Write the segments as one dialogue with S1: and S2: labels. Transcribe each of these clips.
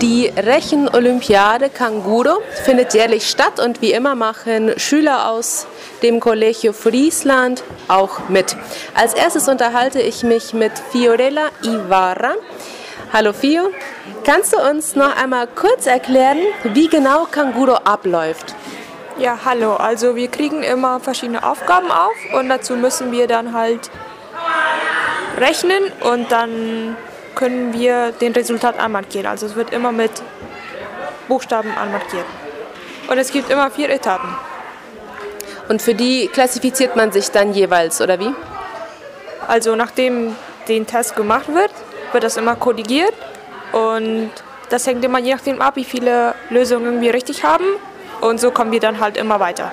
S1: Die Rechenolympiade Kanguro findet jährlich statt und wie immer machen Schüler aus dem Collegio Friesland auch mit. Als erstes unterhalte ich mich mit Fiorella Ibarra. Hallo Fio, kannst du uns noch einmal kurz erklären, wie genau Kanguro abläuft?
S2: Ja, hallo. Also wir kriegen immer verschiedene Aufgaben auf und dazu müssen wir dann halt rechnen und dann können wir den Resultat anmarkieren. Also es wird immer mit Buchstaben anmarkiert. Und es gibt immer vier Etappen.
S1: Und für die klassifiziert man sich dann jeweils, oder wie?
S2: Also nachdem den Test gemacht wird, wird das immer korrigiert und das hängt immer je nachdem ab, wie viele Lösungen wir richtig haben und so kommen wir dann halt immer weiter.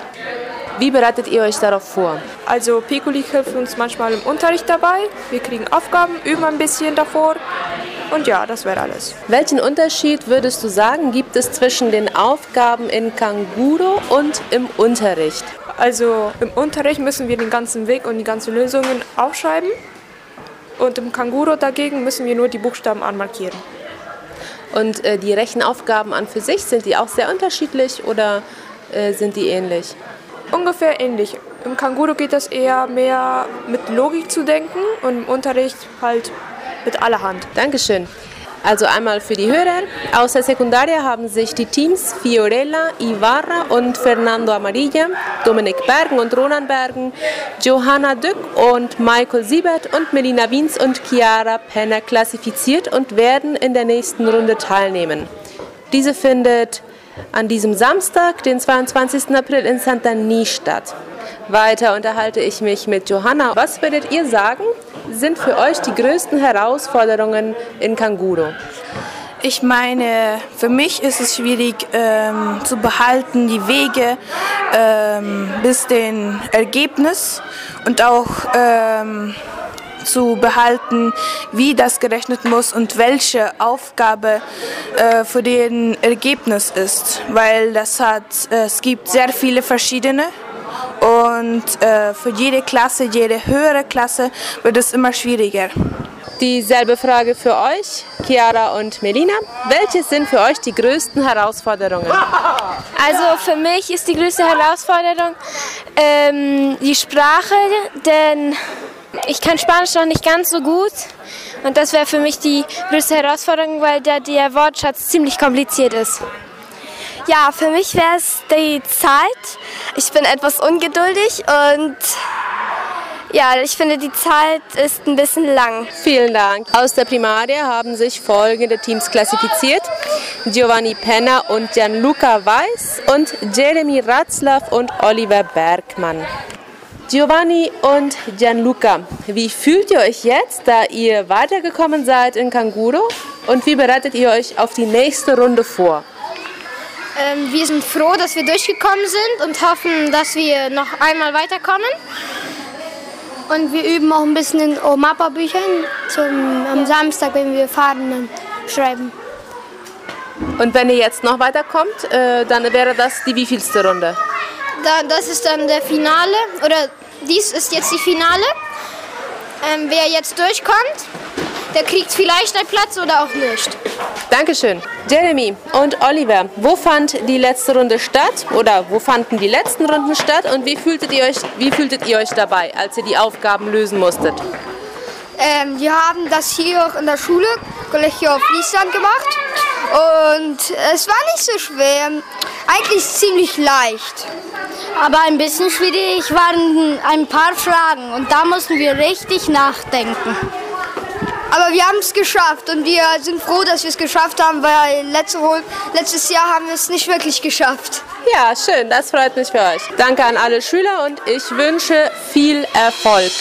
S1: Wie bereitet ihr euch darauf vor?
S2: Also Piccoli hilft uns manchmal im Unterricht dabei. Wir kriegen Aufgaben, üben ein bisschen davor. Und ja, das wäre alles.
S1: Welchen Unterschied würdest du sagen, gibt es zwischen den Aufgaben in Kanguro und im Unterricht?
S2: Also im Unterricht müssen wir den ganzen Weg und die ganzen Lösungen aufschreiben. Und im Kanguro dagegen müssen wir nur die Buchstaben anmarkieren.
S1: Und äh, die Rechenaufgaben an für sich, sind die auch sehr unterschiedlich oder äh, sind die ähnlich?
S2: Ungefähr ähnlich. Im Kanguro geht es eher mehr mit Logik zu denken und im Unterricht halt mit allerhand.
S1: Dankeschön. Also einmal für die Hörer. Aus der Sekundaria haben sich die Teams Fiorella, Ibarra und Fernando Amarilla, Dominik Bergen und Ronan Bergen, Johanna Dück und Michael Siebert und Melina Wiens und Chiara Penner klassifiziert und werden in der nächsten Runde teilnehmen. Diese findet an diesem Samstag, den 22. April in Santani statt. Weiter unterhalte ich mich mit Johanna. Was würdet ihr sagen, sind für euch die größten Herausforderungen in Kanguro?
S3: Ich meine, für mich ist es schwierig ähm, zu behalten, die Wege ähm, bis den Ergebnis und auch ähm, zu behalten, wie das gerechnet muss und welche Aufgabe äh, für den Ergebnis ist, weil das hat, äh, es gibt sehr viele verschiedene und äh, für jede Klasse, jede höhere Klasse wird es immer schwieriger.
S1: Dieselbe Frage für euch, Chiara und Melina. Welche sind für euch die größten Herausforderungen?
S4: Also für mich ist die größte Herausforderung ähm, die Sprache, denn ich kann Spanisch noch nicht ganz so gut und das wäre für mich die größte Herausforderung, weil da der Wortschatz ziemlich kompliziert ist.
S5: Ja, für mich wäre es die Zeit. Ich bin etwas ungeduldig und ja, ich finde, die Zeit ist ein bisschen lang.
S1: Vielen Dank. Aus der Primaria haben sich folgende Teams klassifiziert. Giovanni Penner und Gianluca Weiß und Jeremy Ratzlaff und Oliver Bergmann. Giovanni und Gianluca, wie fühlt ihr euch jetzt, da ihr weitergekommen seid in Kanguro? Und wie bereitet ihr euch auf die nächste Runde vor?
S4: Ähm, wir sind froh, dass wir durchgekommen sind und hoffen, dass wir noch einmal weiterkommen. Und wir üben auch ein bisschen in OMAPA-Büchern am Samstag, wenn wir fahren, schreiben.
S1: Und wenn ihr jetzt noch weiterkommt, äh, dann wäre das die wievielste Runde?
S4: Da, das ist dann der Finale, oder dies ist jetzt die Finale. Ähm, wer jetzt durchkommt, der kriegt vielleicht einen Platz oder auch nicht.
S1: Dankeschön. Jeremy und Oliver, wo fand die letzte Runde statt oder wo fanden die letzten Runden statt und wie fühltet ihr euch, wie fühltet ihr euch dabei, als ihr die Aufgaben lösen musstet?
S5: Ähm, wir haben das hier auch in der Schule, Collegio Friesland gemacht und es war nicht so schwer, eigentlich ziemlich leicht.
S4: Aber ein bisschen schwierig waren ein paar Fragen und da mussten wir richtig nachdenken.
S5: Aber wir haben es geschafft und wir sind froh, dass wir es geschafft haben, weil letzte, letztes Jahr haben wir es nicht wirklich geschafft.
S1: Ja, schön, das freut mich für euch. Danke an alle Schüler und ich wünsche viel Erfolg.